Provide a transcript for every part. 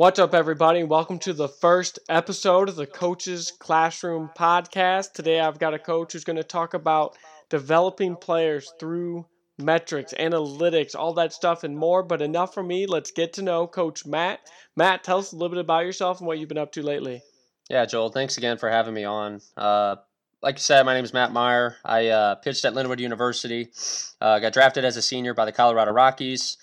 What's up, everybody? Welcome to the first episode of the Coach's Classroom podcast. Today, I've got a coach who's going to talk about developing players through metrics, analytics, all that stuff, and more. But enough for me. Let's get to know Coach Matt. Matt, tell us a little bit about yourself and what you've been up to lately. Yeah, Joel, thanks again for having me on. Uh, like you said, my name is Matt Meier. I uh, pitched at Lindenwood University. Uh, got drafted as a senior by the Colorado Rockies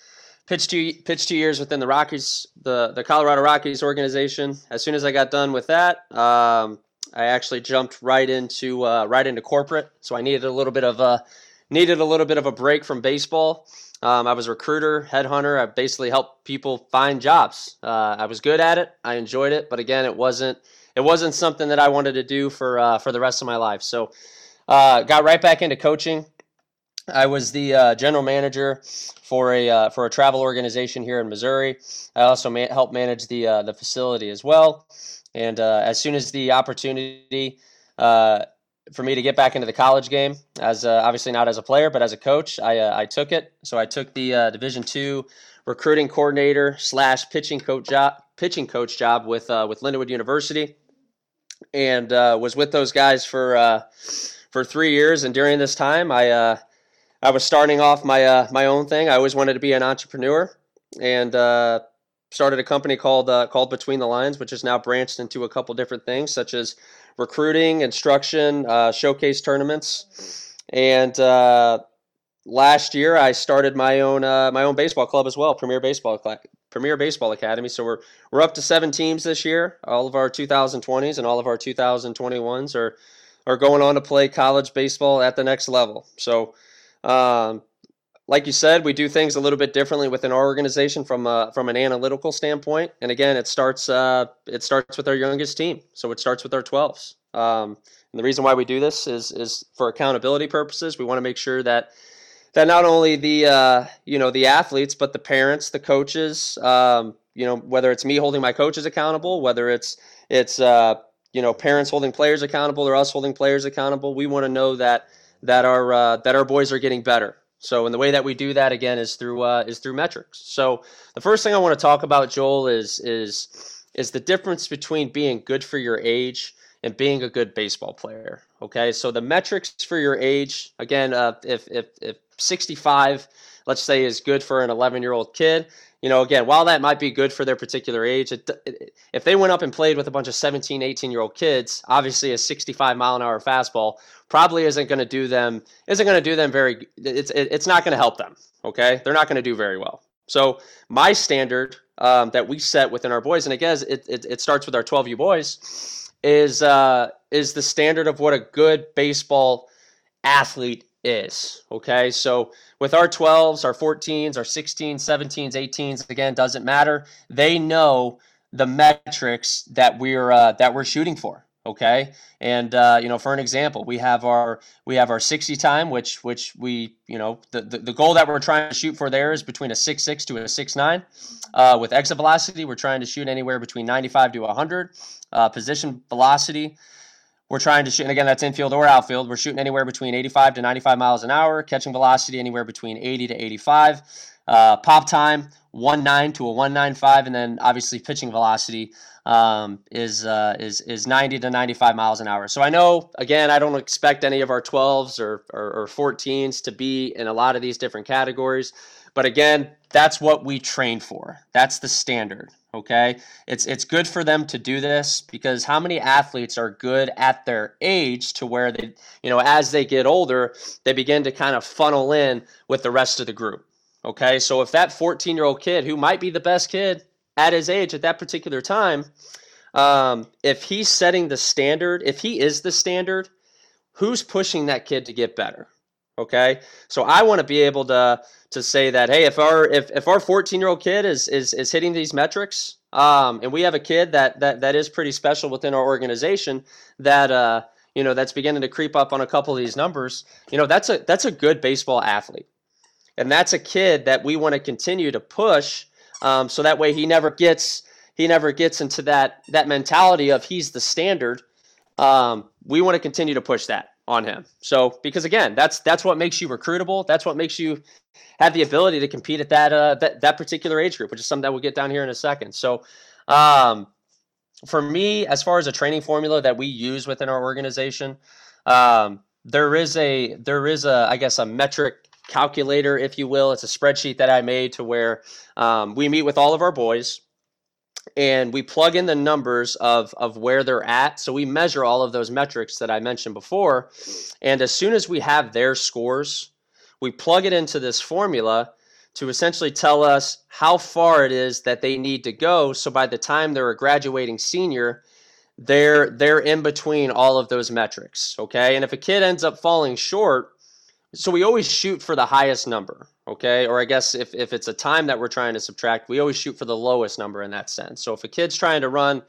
pitched two pitched two years within the Rockies, the the Colorado Rockies organization. As soon as I got done with that, um, I actually jumped right into uh, right into corporate. So I needed a little bit of a needed a little bit of a break from baseball. Um, I was a recruiter, headhunter. I basically helped people find jobs. Uh, I was good at it. I enjoyed it, but again, it wasn't it wasn't something that I wanted to do for uh, for the rest of my life. So uh, got right back into coaching. I was the uh, general manager for a uh, for a travel organization here in Missouri. I also helped manage the uh, the facility as well. And uh, as soon as the opportunity uh, for me to get back into the college game, as uh, obviously not as a player but as a coach, I I took it. So I took the Division two recruiting coordinator slash pitching coach job pitching coach job with with Lindenwood University, and was with those guys for for three years. And during this time, I I was starting off my uh, my own thing. I always wanted to be an entrepreneur, and uh, started a company called uh, called Between the Lines, which is now branched into a couple different things, such as recruiting, instruction, uh, showcase tournaments, and uh, last year I started my own uh, my own baseball club as well, Premier Baseball Premier Baseball Academy. So we're we're up to seven teams this year. All of our 2020s and all of our 2021s are are going on to play college baseball at the next level. So um, like you said, we do things a little bit differently within our organization from a, from an analytical standpoint. And again, it starts uh, it starts with our youngest team, so it starts with our 12s. Um, and the reason why we do this is is for accountability purposes. We want to make sure that that not only the uh, you know the athletes, but the parents, the coaches, um, you know whether it's me holding my coaches accountable, whether it's it's uh, you know parents holding players accountable or us holding players accountable. We want to know that that our uh, that our boys are getting better. So, and the way that we do that again is through uh, is through metrics. So, the first thing I want to talk about, Joel, is is is the difference between being good for your age and being a good baseball player. Okay, so the metrics for your age, again, uh, if if if 65, let's say, is good for an 11 year old kid, you know, again, while that might be good for their particular age, it, it, if they went up and played with a bunch of 17, 18 year old kids, obviously a 65 mile an hour fastball probably isn't going to do them isn't going to do them very. It's it, it's not going to help them. Okay, they're not going to do very well. So my standard um, that we set within our boys, and again, it, it, it starts with our 12U boys, is uh, is the standard of what a good baseball athlete is. Okay, so with our 12s, our 14s, our 16s, 17s, 18s, again, doesn't matter. They know the metrics that we're uh, that we're shooting for. Okay, and uh, you know, for an example, we have our we have our 60 time, which which we you know the, the, the goal that we're trying to shoot for there is between a 6.6 to a 6.9. Uh, with exit velocity, we're trying to shoot anywhere between 95 to 100. Uh, position velocity, we're trying to shoot, and again, that's infield or outfield. We're shooting anywhere between 85 to 95 miles an hour, catching velocity anywhere between 80 to 85. Uh, pop time, 1.9 to a 1.95, and then obviously pitching velocity um, is uh, is is 90 to 95 miles an hour. So I know, again, I don't expect any of our 12s or, or, or 14s to be in a lot of these different categories. But again, that's what we train for. That's the standard. Okay, it's it's good for them to do this because how many athletes are good at their age to where they, you know, as they get older, they begin to kind of funnel in with the rest of the group. Okay, so if that 14 year old kid who might be the best kid at his age at that particular time, um, if he's setting the standard, if he is the standard, who's pushing that kid to get better? Okay, so I want to be able to to say that hey, if our if, if our 14 year old kid is is is hitting these metrics, um, and we have a kid that that that is pretty special within our organization that uh you know that's beginning to creep up on a couple of these numbers, you know that's a that's a good baseball athlete, and that's a kid that we want to continue to push, um, so that way he never gets he never gets into that that mentality of he's the standard. Um, we want to continue to push that on him. So because again, that's that's what makes you recruitable. That's what makes you have the ability to compete at that uh, that that particular age group, which is something that we'll get down here in a second. So Um, for me, as far as a training formula that we use within our organization, um, there is a there is a I guess a metric calculator, if you will. It's a spreadsheet that I made to where um, we meet with all of our boys and we plug in the numbers of, of where they're at. So we measure all of those metrics that I mentioned before. And as soon as we have their scores, we plug it into this formula to essentially tell us how far it is that they need to go. So by the time they're a graduating senior, they're they're in between all of those metrics. Okay. And if a kid ends up falling short, so we always shoot for the highest number okay? Or i guess if, if it's a time that we're trying to subtract we always shoot for the lowest number in that sense. So if a kid's trying to run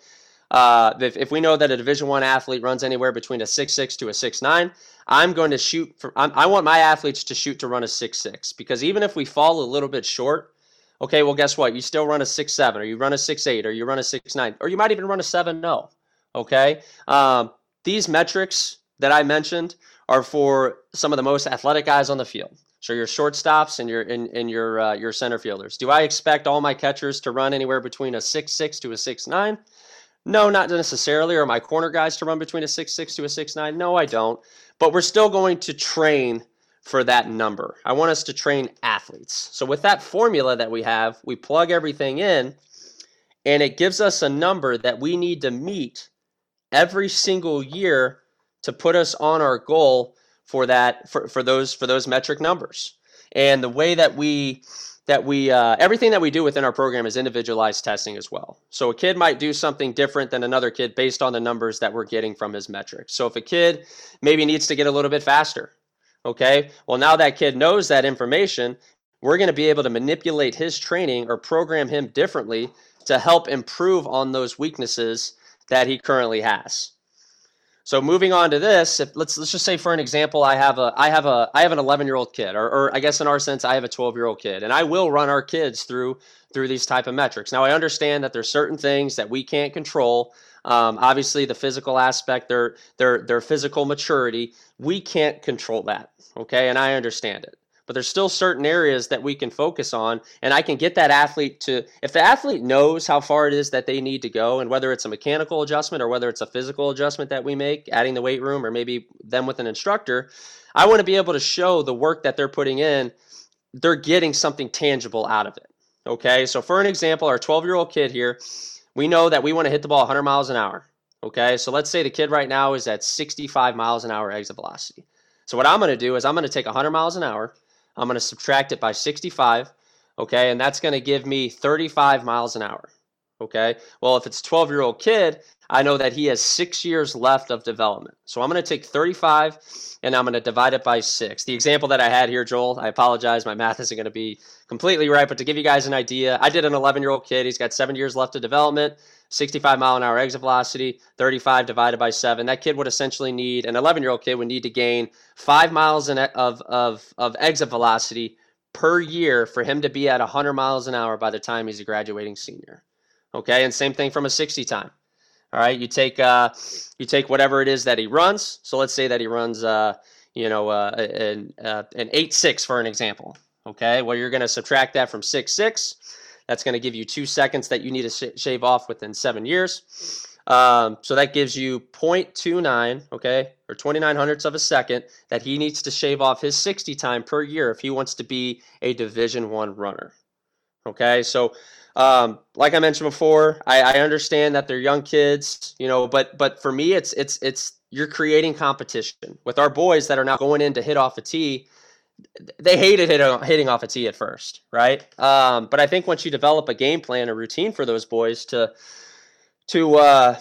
uh, if, if we know that a division one athlete runs anywhere between a six six to a six nine, i'm going to shoot for I'm, i want my athletes to shoot to run a six six. Because even if we fall a little bit short okay well guess what? You still run a six seven or you run a six eight or you run a six nine or you might even run a 7'0 okay? Um, these metrics that i mentioned are for some of the most athletic guys on the field so your shortstops and your and, and your uh, your center fielders. Do I expect all my catchers to run anywhere between a six six to a six nine? No, not necessarily. Or my corner guys to run between a six six to a six nine? No, I don't. But we're still going to train for that number. I want us to train athletes. So with that formula that we have, we plug everything in, and it gives us a number that we need to meet every single year to put us on our goal for that for, for those for those metric numbers. And the way that we that we uh, everything that we do within our program is individualized testing as well. So a kid might do something different than another kid based on the numbers that we're getting from his metrics. So if a kid maybe needs to get a little bit faster okay? Well now that kid knows that information we're going to be able to manipulate his training or program him differently to help improve on those weaknesses that he currently has so moving on to this, if, let's let's just say for an example, I have a I have a I have an 11 year old kid, or, or I guess in our sense, I have a 12 year old kid, and I will run our kids through through these type of metrics. Now I understand that there's certain things that we can't control. Um, obviously, the physical aspect, their their their physical maturity, we can't control that. Okay, and I understand it but there's still certain areas that we can focus on and i can get that athlete to if the athlete knows how far it is that they need to go and whether it's a mechanical adjustment or whether it's a physical adjustment that we make adding the weight room or maybe them with an instructor i want to be able to show the work that they're putting in they're getting something tangible out of it okay? So for an example our 12 year old kid here we know that we want to hit the ball 100 miles an hour okay? So let's say the kid right now is at 65 miles an hour exit velocity. So what i'm going to do is i'm going to take 100 miles an hour I'm going to subtract it by 65, okay? And that's going to give me 35 miles an hour, okay? Well, if it's 12 year old kid, I know that he has six years left of development. So I'm going to take 35 and I'm going to divide it by six. The example that I had here, Joel, I apologize, my math isn't going to be completely right, but to give you guys an idea, I did an 11 year old kid. He's got seven years left of development. 65 mile an hour exit velocity, 35 divided by 7. That kid would essentially need, an 11 year old kid would need to gain 5 miles of, of, of exit velocity per year for him to be at 100 miles an hour by the time he's a graduating senior. Okay, and same thing from a 60 time. All right, you take uh, you take whatever it is that he runs. So let's say that he runs, uh, you know, uh, an uh, an eight six for an example. Okay, well you're going to subtract that from six six. That's going to give you two seconds that you need to sh- shave off within seven years. Um, so that gives you 0.29, okay, or 29 hundredths of a second that he needs to shave off his 60 time per year if he wants to be a Division One runner. Okay, so um, like I mentioned before, I, I understand that they're young kids, you know, but but for me, it's it's it's you're creating competition with our boys that are now going in to hit off a tee they hated hit, hitting off a tee at first, right? Um, but I think once you develop a game plan, a routine for those boys to to uh,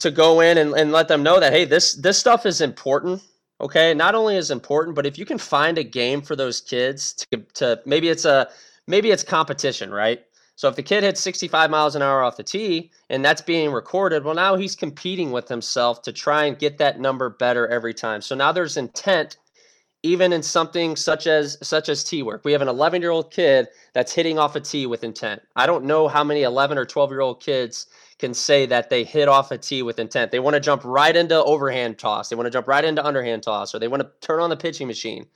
to go in and, and let them know that hey, this this stuff is important. Okay, not only is important, but if you can find a game for those kids to to maybe it's a maybe it's competition, right? So if the kid hits 65 miles an hour off the tee and that's being recorded, well, now he's competing with himself to try and get that number better every time. So now there's intent even in something such as such as tee work. We have an 11 year old kid that's hitting off a tee with intent. I don't know how many 11 or 12 year old kids can say that they hit off a tee with intent. They want to jump right into overhand toss. They want to jump right into underhand toss, or they want to turn on the pitching machine.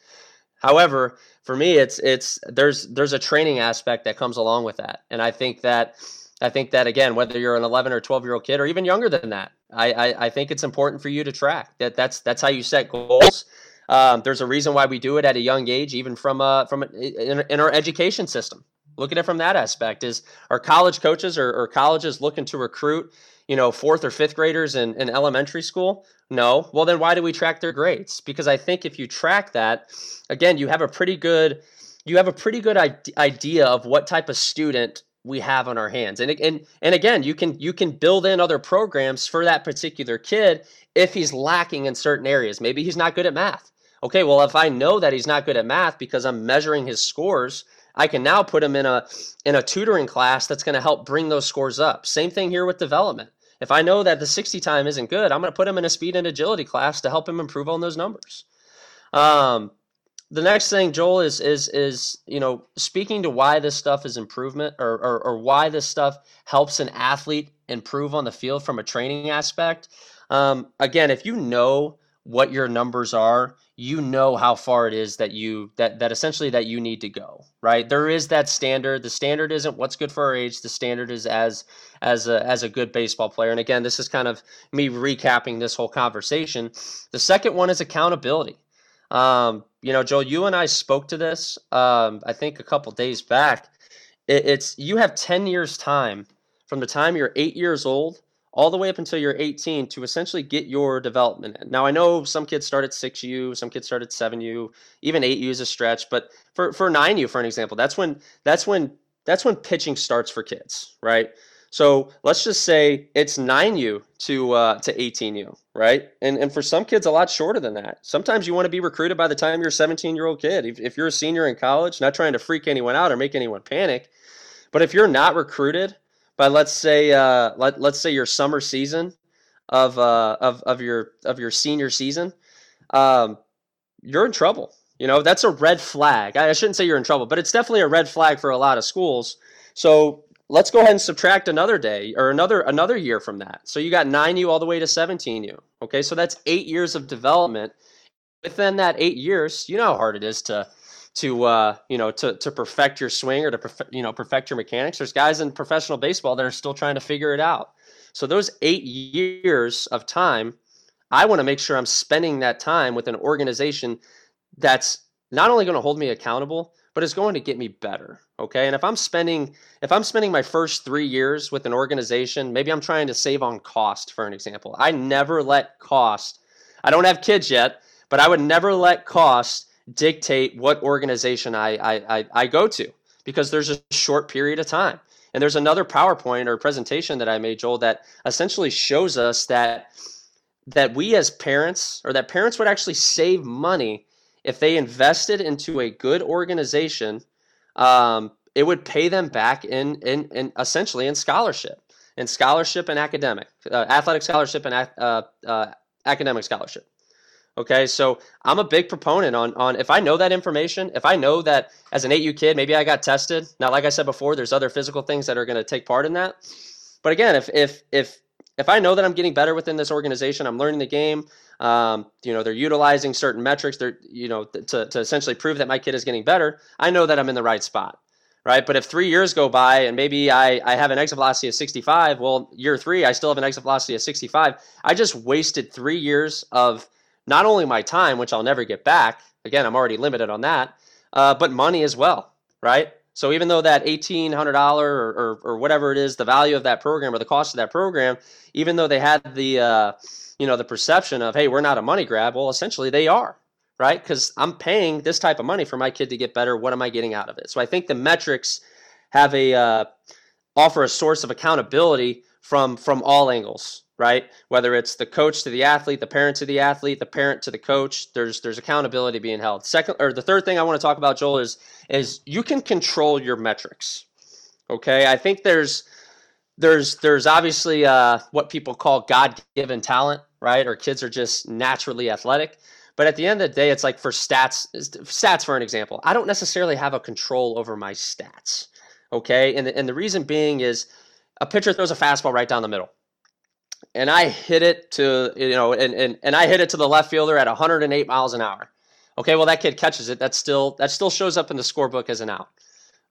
However, for me, it's it's there's there's a training aspect that comes along with that, and I think that I think that again, whether you're an 11 or 12 year old kid or even younger than that, I, I, I think it's important for you to track that. That's that's how you set goals. Um, there's a reason why we do it at a young age, even from uh, from in, in our education system. Look at it from that aspect: is our college coaches or, or colleges looking to recruit, you know, fourth or fifth graders in, in elementary school? No. Well, then why do we track their grades? Because I think if you track that, again, you have a pretty good you have a pretty good idea of what type of student we have on our hands. And and and again, you can you can build in other programs for that particular kid if he's lacking in certain areas. Maybe he's not good at math. Okay, well, if I know that he's not good at math because I'm measuring his scores, I can now put him in a in a tutoring class that's going to help bring those scores up. Same thing here with development. If I know that the 60 time isn't good, I'm going to put him in a speed and agility class to help him improve on those numbers. Um, the next thing, Joel, is is is you know speaking to why this stuff is improvement or, or or why this stuff helps an athlete improve on the field from a training aspect. Um, again, if you know what your numbers are, you know how far it is that you that that essentially that you need to go. Right? There is that standard. The standard isn't what's good for our age. The standard is as as a as a good baseball player. And again, this is kind of me recapping this whole conversation. The second one is accountability. Um, you know, Joel, you and I spoke to this, um, I think a couple days back. It, it's you have 10 years' time from the time you're eight years old all the way up until you're 18 to essentially get your development in. Now, I know some kids start at 6U, some kids start at 7U, even 8U is a stretch, but for, for 9U, for an example, that's when that's when that's when pitching starts for kids, right? So let's just say it's 9U to uh, to 18U, right? And and for some kids, a lot shorter than that. Sometimes you want to be recruited by the time you're a 17 year old kid. If, if you're a senior in college, not trying to freak anyone out or make anyone panic, but if you're not recruited by let's say uh, let let's say your summer season of uh, of of your of your senior season, um, you're in trouble. You know that's a red flag. I shouldn't say you're in trouble, but it's definitely a red flag for a lot of schools. So let's go ahead and subtract another day or another another year from that. So you got 9U all the way to 17U. Okay, so that's eight years of development. Within that eight years, you know how hard it is to to uh, you know to to perfect your swing or to you know perfect your mechanics. There's guys in professional baseball that are still trying to figure it out. So those eight years of time, I want to make sure I'm spending that time with an organization that's not only going to hold me accountable, but it's going to get me better okay and if i'm spending if i'm spending my first three years with an organization maybe i'm trying to save on cost for an example i never let cost i don't have kids yet but i would never let cost dictate what organization i i, I, I go to because there's a short period of time and there's another powerpoint or presentation that i made joel that essentially shows us that that we as parents or that parents would actually save money if they invested into a good organization, um, it would pay them back in, in, in essentially in scholarship, in scholarship and academic, uh, athletic scholarship and uh, uh, academic scholarship. Okay, so I'm a big proponent on on if I know that information, if I know that as an 8U kid, maybe I got tested. Now, like I said before, there's other physical things that are going to take part in that. But again, if if if if I know that I'm getting better within this organization, I'm learning the game. Um, you know, they're utilizing certain metrics. They're you know to to essentially prove that my kid is getting better. I know that I'm in the right spot, right? But if three years go by and maybe I I have an exit velocity of 65, well, year three I still have an exit velocity of 65. I just wasted three years of not only my time, which I'll never get back. Again, I'm already limited on that, uh, but money as well, right? So even though that eighteen hundred dollar or, or, whatever it is, the value of that program or the cost of that program, even though they had the uh, you know the perception of hey we're not a money grab, well essentially they are, right? Because I'm paying this type of money for my kid to get better. What am I getting out of it? So I think the metrics have a uh, offer a source of accountability from from all angles right? Whether it's the coach to the athlete, the parent to the athlete, the parent to the coach, there's there's accountability being held. Second or the third thing I want to talk about, Joel, is is you can control your metrics. Okay, I think there's there's there's obviously uh, what people call God-given talent, right? Or kids are just naturally athletic. But at the end of the day, it's like for stats, stats for an example, I don't necessarily have a control over my stats. Okay, and the, and the reason being is a pitcher throws a fastball right down the middle and I hit it to you know, and and and I hit it to the left fielder at 108 miles an hour. Okay, well that kid catches it. That still that still shows up in the scorebook as an out.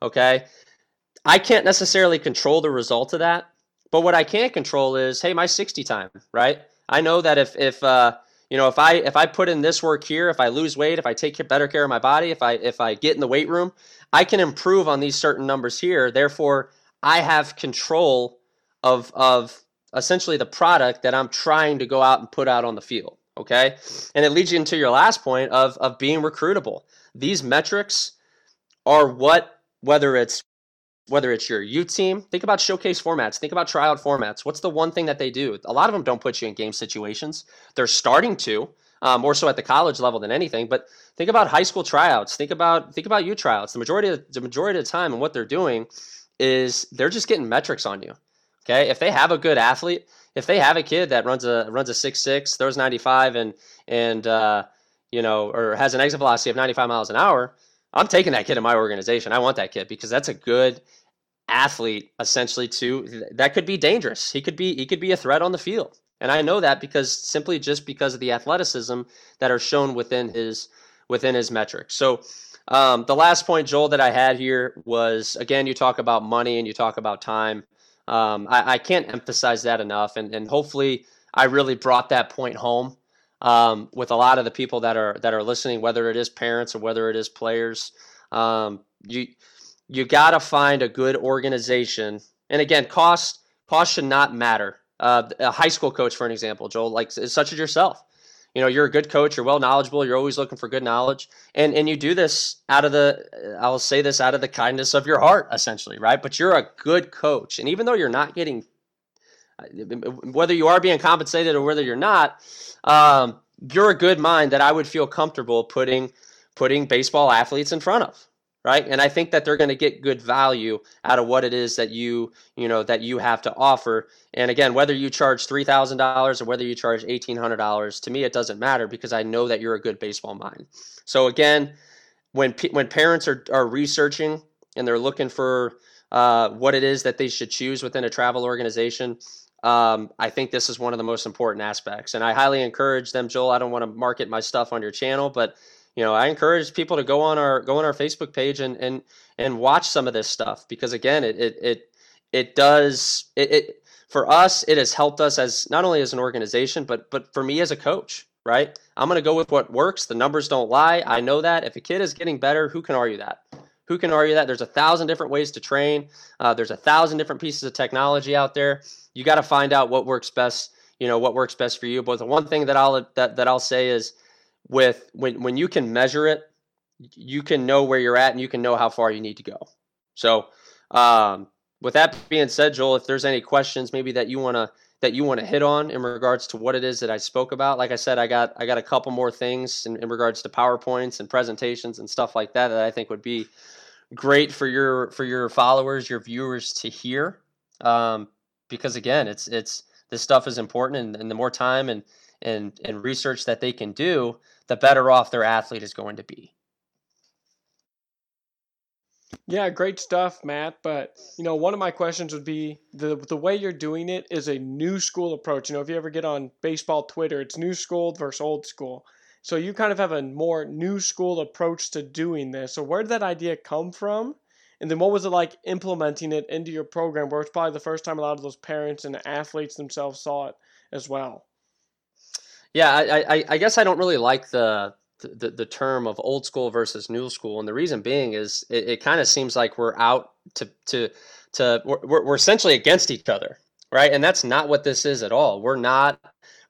Okay, I can't necessarily control the result of that, but what I can control is, hey, my 60 time, right? I know that if if uh, you know if I if I put in this work here, if I lose weight, if I take better care of my body, if I if I get in the weight room, I can improve on these certain numbers here. Therefore, I have control of of essentially the product that I'm trying to go out and put out on the field. Okay, and it leads you into your last point of of being recruitable. These metrics are what whether it's whether it's your youth team, think about showcase formats, think about tryout formats. What's the one thing that they do? A lot of them don't put you in game situations. They're starting to, um, more so at the college level than anything. But think about high school tryouts. Think about think about youth tryouts. The majority of the majority of the time, and what they're doing is they're just getting metrics on you. Okay, if they have a good athlete, if they have a kid that runs a runs a six six, throws ninety five, and and uh, you know, or has an exit velocity of ninety five miles an hour, I'm taking that kid in my organization. I want that kid because that's a good athlete essentially too that could be dangerous. He could be he could be a threat on the field. And i know that because simply just because of the athleticism that are shown within his within his metrics so um, the last point joel that i had here was again you talk about money and you talk about time um, I, I, can't emphasize that enough and, and hopefully i really brought that point home um, with a lot of the people that are that are listening whether it is parents or whether it is players um, you you got to find a good organization. And again, cost cost should not matter. Uh, a high school coach, for an example, Joel, like such as yourself. You know, you're a good coach. You're well knowledgeable. You're always looking for good knowledge, and and you do this out of the. I'll say this out of the kindness of your heart, essentially, right? But you're a good coach, and even though you're not getting, whether you are being compensated or whether you're not, um, you're a good mind that I would feel comfortable putting putting baseball athletes in front of right and i think that they're going to get good value out of what it is that you you know that you have to offer and again whether you charge $3000 or whether you charge $1800 to me it doesn't matter because i know that you're a good baseball mind so again when when parents are, are researching and they're looking for uh, what it is that they should choose within a travel organization um, I think this is one of the most important aspects. And I highly encourage them, Joel. I don't want to market my stuff on your channel, but you know, I encourage people to go on our go on our Facebook page and and and watch some of this stuff because again, it it it it does it, it for us it has helped us as not only as an organization but but for me as a coach right? I'm going to go with what works. The numbers don't lie. I know that. If a kid is getting better who can argue that? Who can argue that? There's a thousand different ways to train. Uh, there's a thousand different pieces of technology out there. You got to find out what works best you know what works best for you. But the one thing that i'll that, that i'll say is with when when you can measure it, you can know where you're at and you can know how far you need to go. So, um, with that being said, Joel, if there's any questions maybe that you want to that you want to hit on in regards to what it is that I spoke about, like I said, I got I got a couple more things in, in regards to powerpoints and presentations and stuff like that that I think would be great for your for your followers, your viewers to hear. Um, because again, it's it's this stuff is important, and, and the more time and and and research that they can do, the better off their athlete is going to be. Yeah, great stuff, Matt. But you know, one of my questions would be the the way you're doing it is a new school approach. You know, if you ever get on baseball Twitter, it's new school versus old school. So you kind of have a more new school approach to doing this. So where did that idea come from? And then what was it like implementing it into your program where it's probably the first time a lot of those parents and athletes themselves saw it as well? Yeah, I, I, I guess I don't really like the, the the term of old school versus new school, and the reason being is it, it kind of seems like we're out to to to we're, we're essentially against each other, right? And that's not what this is at all. We're not.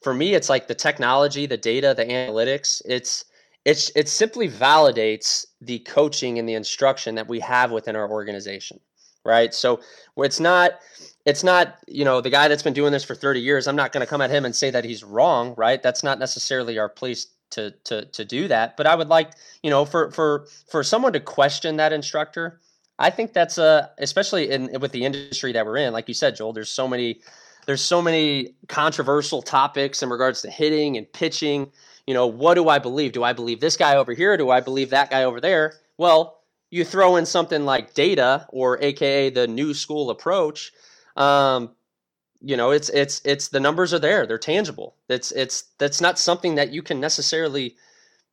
For me, it's like the technology, the data, the analytics. It's it's it simply validates the coaching and the instruction that we have within our organization, right? So it's not it's not you know the guy that's been doing this for 30 years i'm not going to come at him and say that he's wrong right? That's not necessarily our place to to to do that. But i would like you know for for for someone to question that instructor i think that's a especially in with the industry that we're in like you said joel there's so many there's so many controversial topics in regards to hitting and pitching you know what do i believe do i believe this guy over here do i believe that guy over there well you throw in something like data or aka the new school approach um, you know, it's it's it's the numbers are there; they're tangible. It's it's that's not something that you can necessarily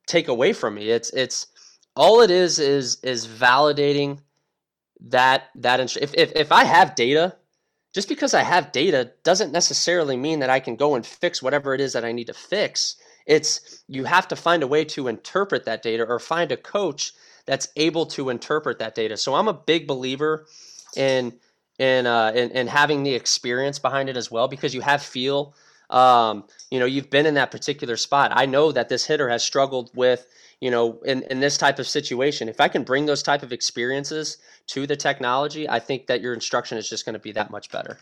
take away from me. It's it's all it is is is validating that that if, if if I have data, just because I have data doesn't necessarily mean that I can go and fix whatever it is that I need to fix. It's you have to find a way to interpret that data or find a coach that's able to interpret that data. So I'm a big believer in in uh, in, in having the experience behind it as well because you have feel. Um, you know, you've been in that particular spot. I know that this hitter has struggled with you know in, in this type of situation if i can bring those type of experiences to the technology i think that your instruction is just going to be that much better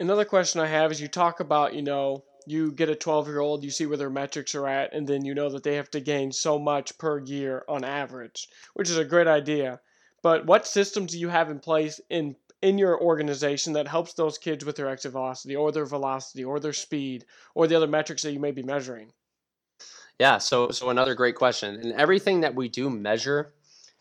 another question i have is you talk about you know you get a 12 year old you see where their metrics are at and then you know that they have to gain so much per year on average which is a great idea but what systems do you have in place in in your organization that helps those kids with their exit velocity or their velocity or their speed or the other metrics that you may be measuring yeah, so so another great question. And everything that we do measure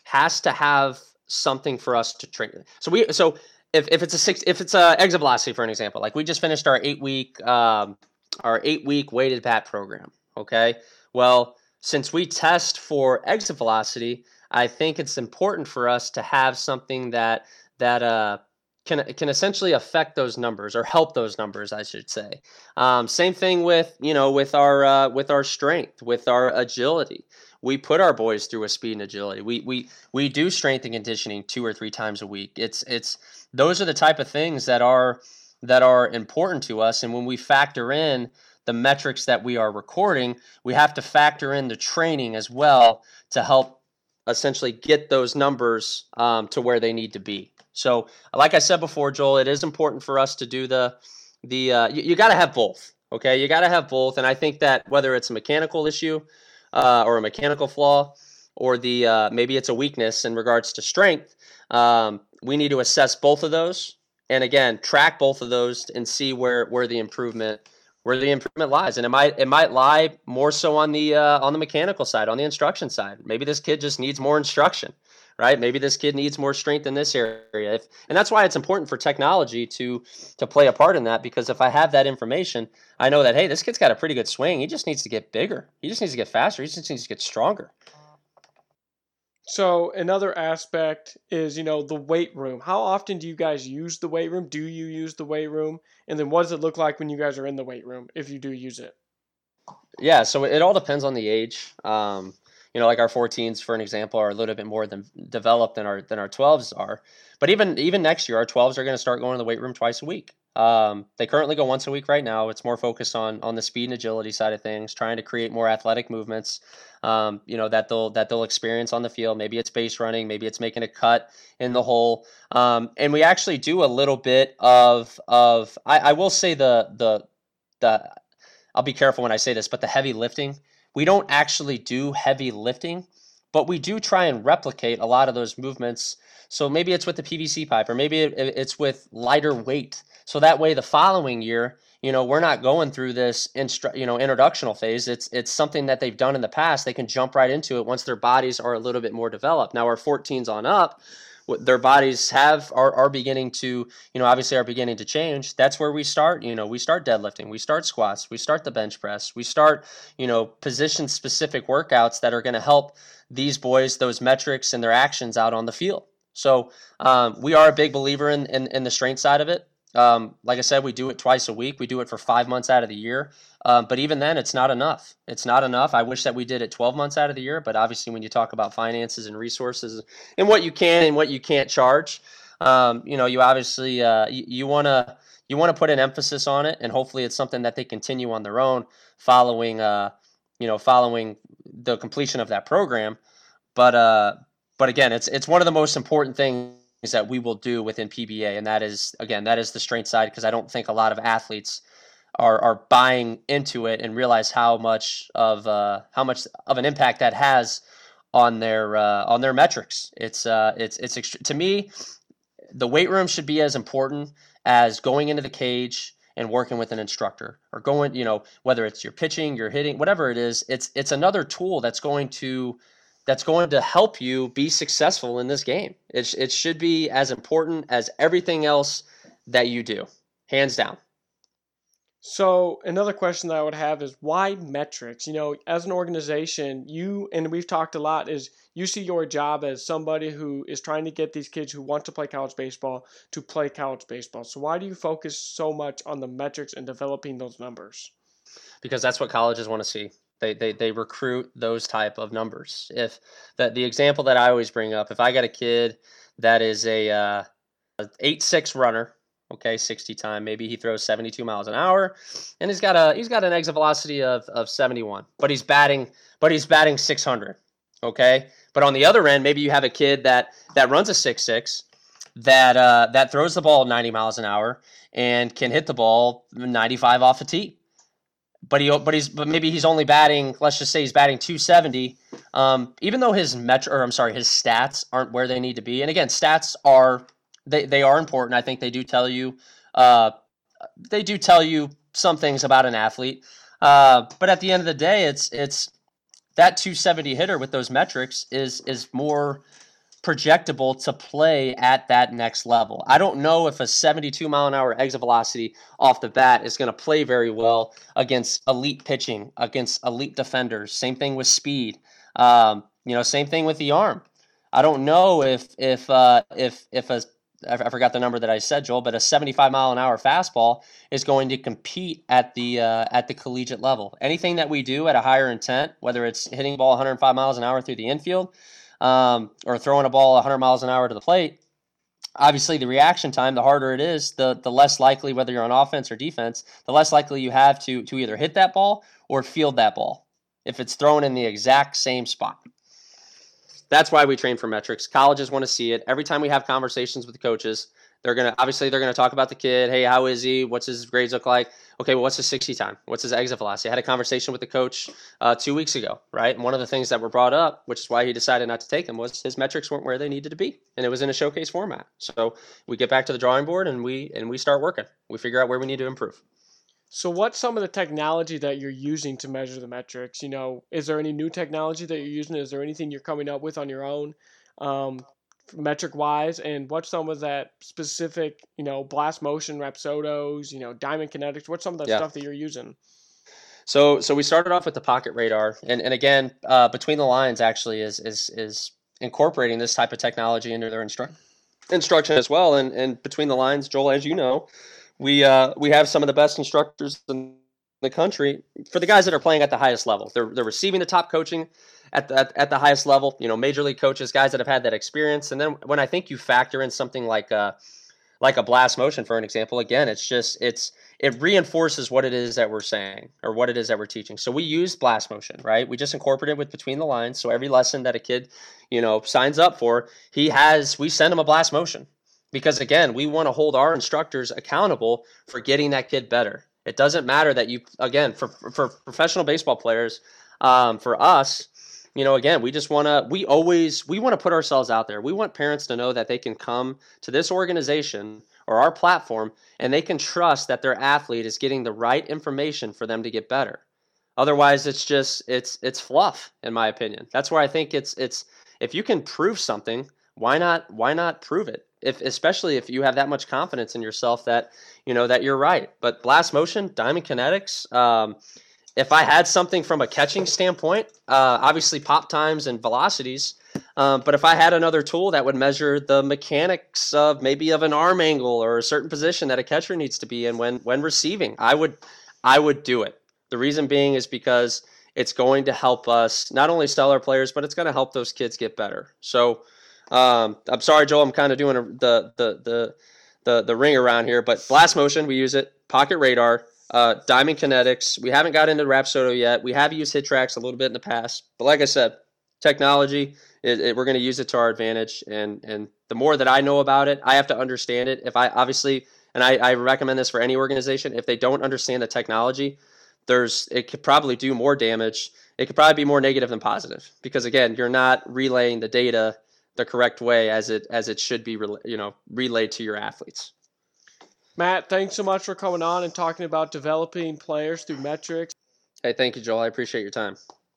has to have something for us to train. So we so if, if it's a six if it's a exit velocity for an example, like we just finished our eight week um, our eight week weighted bat program. Okay. Well, since we test for exit velocity, I think it's important for us to have something that that uh can can essentially affect those numbers or help those numbers, I should say. Um, same thing with you know with our uh, with our strength, with our agility. We put our boys through a speed and agility. We we we do strength and conditioning two or three times a week. It's it's those are the type of things that are that are important to us. And when we factor in the metrics that we are recording, we have to factor in the training as well to help essentially get those numbers um, to where they need to be. So, like I said before, Joel, it is important for us to do the the uh, you, you got to have both. Okay, you got to have both, and I think that whether it's a mechanical issue uh, or a mechanical flaw, or the uh, maybe it's a weakness in regards to strength, um, we need to assess both of those, and again track both of those and see where where the improvement where the improvement lies and it might it might lie more so on the uh, on the mechanical side on the instruction side maybe this kid just needs more instruction right? Maybe this kid needs more strength in this area. If, and that's why it's important for technology to to play a part in that because if I have that information, I know that hey, this kid's got a pretty good swing. He just needs to get bigger. He just needs to get faster. He just needs to get stronger. So another aspect is, you know, the weight room. How often do you guys use the weight room? Do you use the weight room? And then what does it look like when you guys are in the weight room if you do use it? Yeah, so it all depends on the age. Um, you know, like our 14s, for an example, are a little bit more than developed than our than our 12s are. But even even next year, our 12s are going to start going to the weight room twice a week. Um, they currently go once a week right now. It's more focused on on the speed and agility side of things, trying to create more athletic movements. Um, you know that they'll that they'll experience on the field. Maybe it's base running, maybe it's making a cut in the hole. Um, and we actually do a little bit of of I, I will say the the the I'll be careful when I say this, but the heavy lifting we don't actually do heavy lifting, but we do try and replicate a lot of those movements. So maybe it's with the PVC pipe, or maybe it's with lighter weight. So that way, the following year, you know, we're not going through this instru- you know introductional phase. It's it's something that they've done in the past. They can jump right into it once their bodies are a little bit more developed. Now, our 14s on up, their bodies have are, are beginning to you know obviously are beginning to change that's where we start you know we start deadlifting we start squats we start the bench press we start you know position specific workouts that are going to help these boys those metrics and their actions out on the field. So um, we are a big believer in, in, in the strength side of it um, like I said, we do it twice a week. We do it for five months out of the year. Um, but even then, it's not enough. It's not enough. I wish that we did it 12 months out of the year. But obviously, when you talk about finances and resources and what you can and what you can't charge, um, you know, you obviously uh, you want to you want to put an emphasis on it, and hopefully, it's something that they continue on their own following, uh, you know, following the completion of that program. But uh, but again, it's it's one of the most important things that we will do within PBA, and that is again that is the strength side because I don't think a lot of athletes are are buying into it and realize how much of uh, how much of an impact that has on their uh, on their metrics. It's uh, it's it's ext- to me the weight room should be as important as going into the cage and working with an instructor or going you know whether it's your pitching your hitting whatever it is it's it's another tool that's going to that's going to help you be successful in this game. It, it should be as important as everything else that you do, hands down. So another question that I would have is why metrics? You know, as an organization, you and we've talked a lot is you see your job as somebody who is trying to get these kids who want to play college baseball to play college baseball. So why do you focus so much on the metrics and developing those numbers? Because that's what colleges want to see. They, they, they recruit those type of numbers. If that the example that I always bring up, if I got a kid that is a, uh, a eight six runner okay 60 time maybe he throws 72 miles an hour and he's got a he's got an exit velocity of, of 71 but he's batting but he's batting 600 okay but on the other end maybe you have a kid that that runs a 6-6 that uh, that throws the ball 90 miles an hour and can hit the ball 95 off a tee but he but he's but maybe he's only batting let's just say he's batting 270 um, even though his metro or I'm sorry his stats aren't where they need to be and again stats are they, they are important. I think they do tell you uh, they do tell you some things about an athlete. Uh, but at the end of the day, it's it's that 270 hitter with those metrics is is more projectable to play at that next level. I don't know if a 72 mile an hour exit velocity off the bat is going to play very well against elite pitching, against elite defenders. Same thing with speed. Um, you know, same thing with the arm. I don't know if if uh, if if a I forgot the number that I said, Joel, but a 75 mile an hour fastball is going to compete at the uh, at the collegiate level. Anything that we do at a higher intent, whether it's hitting ball 105 miles an hour through the infield um, or throwing a ball 100 miles an hour to the plate, obviously the reaction time, the harder it is, the the less likely, whether you're on offense or defense, the less likely you have to to either hit that ball or field that ball if it's thrown in the exact same spot. That's why we train for metrics. Colleges want to see it. Every time we have conversations with coaches, they're gonna obviously they're gonna talk about the kid. Hey, how is he? What's his grades look like? Okay, well, what's his 60 time? What's his exit velocity? I had a conversation with the coach uh, two weeks ago, right? And one of the things that were brought up, which is why he decided not to take him, was his metrics weren't where they needed to be, and it was in a showcase format. So we get back to the drawing board and we and we start working. We figure out where we need to improve. So, what's some of the technology that you're using to measure the metrics? You know, is there any new technology that you're using? Is there anything you're coming up with on your own, um, metric wise? And what's some of that specific, you know, blast motion, Rapsodos, you know, diamond kinetics? What's some of the yeah. stuff that you're using? So, so we started off with the pocket radar, and and again, uh, between the lines actually is is is incorporating this type of technology into their instru- instruction as well. And and between the lines, Joel, as you know we uh, we have some of the best instructors in the country for the guys that are playing at the highest level. They're they're receiving the top coaching at the, at, at the highest level. You know, major league coaches, guys that have had that experience. And then when I think you factor in something like a uh, like a blast motion, for an example, again, it's just it's it reinforces what it is that we're saying or what it is that we're teaching. So we use blast motion, right? We just incorporate it with between the lines. So every lesson that a kid, you know, signs up for, he has we send him a blast motion because again, we want to hold our instructors accountable for getting that kid better. It doesn't matter that you again for for professional baseball players, um, for us, you know, again, we just want to we always we want to put ourselves out there. We want parents to know that they can come to this organization or our platform and they can trust that their athlete is getting the right information for them to get better. Otherwise, it's just it's it's fluff in my opinion. That's where I think it's it's if you can prove something, why not why not prove it? if especially if you have that much confidence in yourself that you know that you're right. But blast motion, diamond kinetics. Um, if I had something from a catching standpoint, uh, obviously pop times and velocities. Um, but if I had another tool that would measure the mechanics of maybe of an arm angle or a certain position that a catcher needs to be in when when receiving, I would I would do it. The reason being is because it's going to help us not only sell our players, but it's going to help those kids get better. So um, I'm sorry, Joel. I'm kind of doing a, the, the the the the ring around here, but blast motion we use it. Pocket radar, uh, diamond kinetics. We haven't got into Rapsodo yet. We have used HitTrax a little bit in the past, but like I said, technology. It, it, we're going to use it to our advantage, and and the more that I know about it, I have to understand it. If I obviously, and I, I recommend this for any organization, if they don't understand the technology, there's it could probably do more damage. It could probably be more negative than positive because again, you're not relaying the data the correct way as it as it should be you know relayed to your athletes. Matt, thanks so much for coming on and talking about developing players through metrics. Hey, thank you, Joel. I appreciate your time.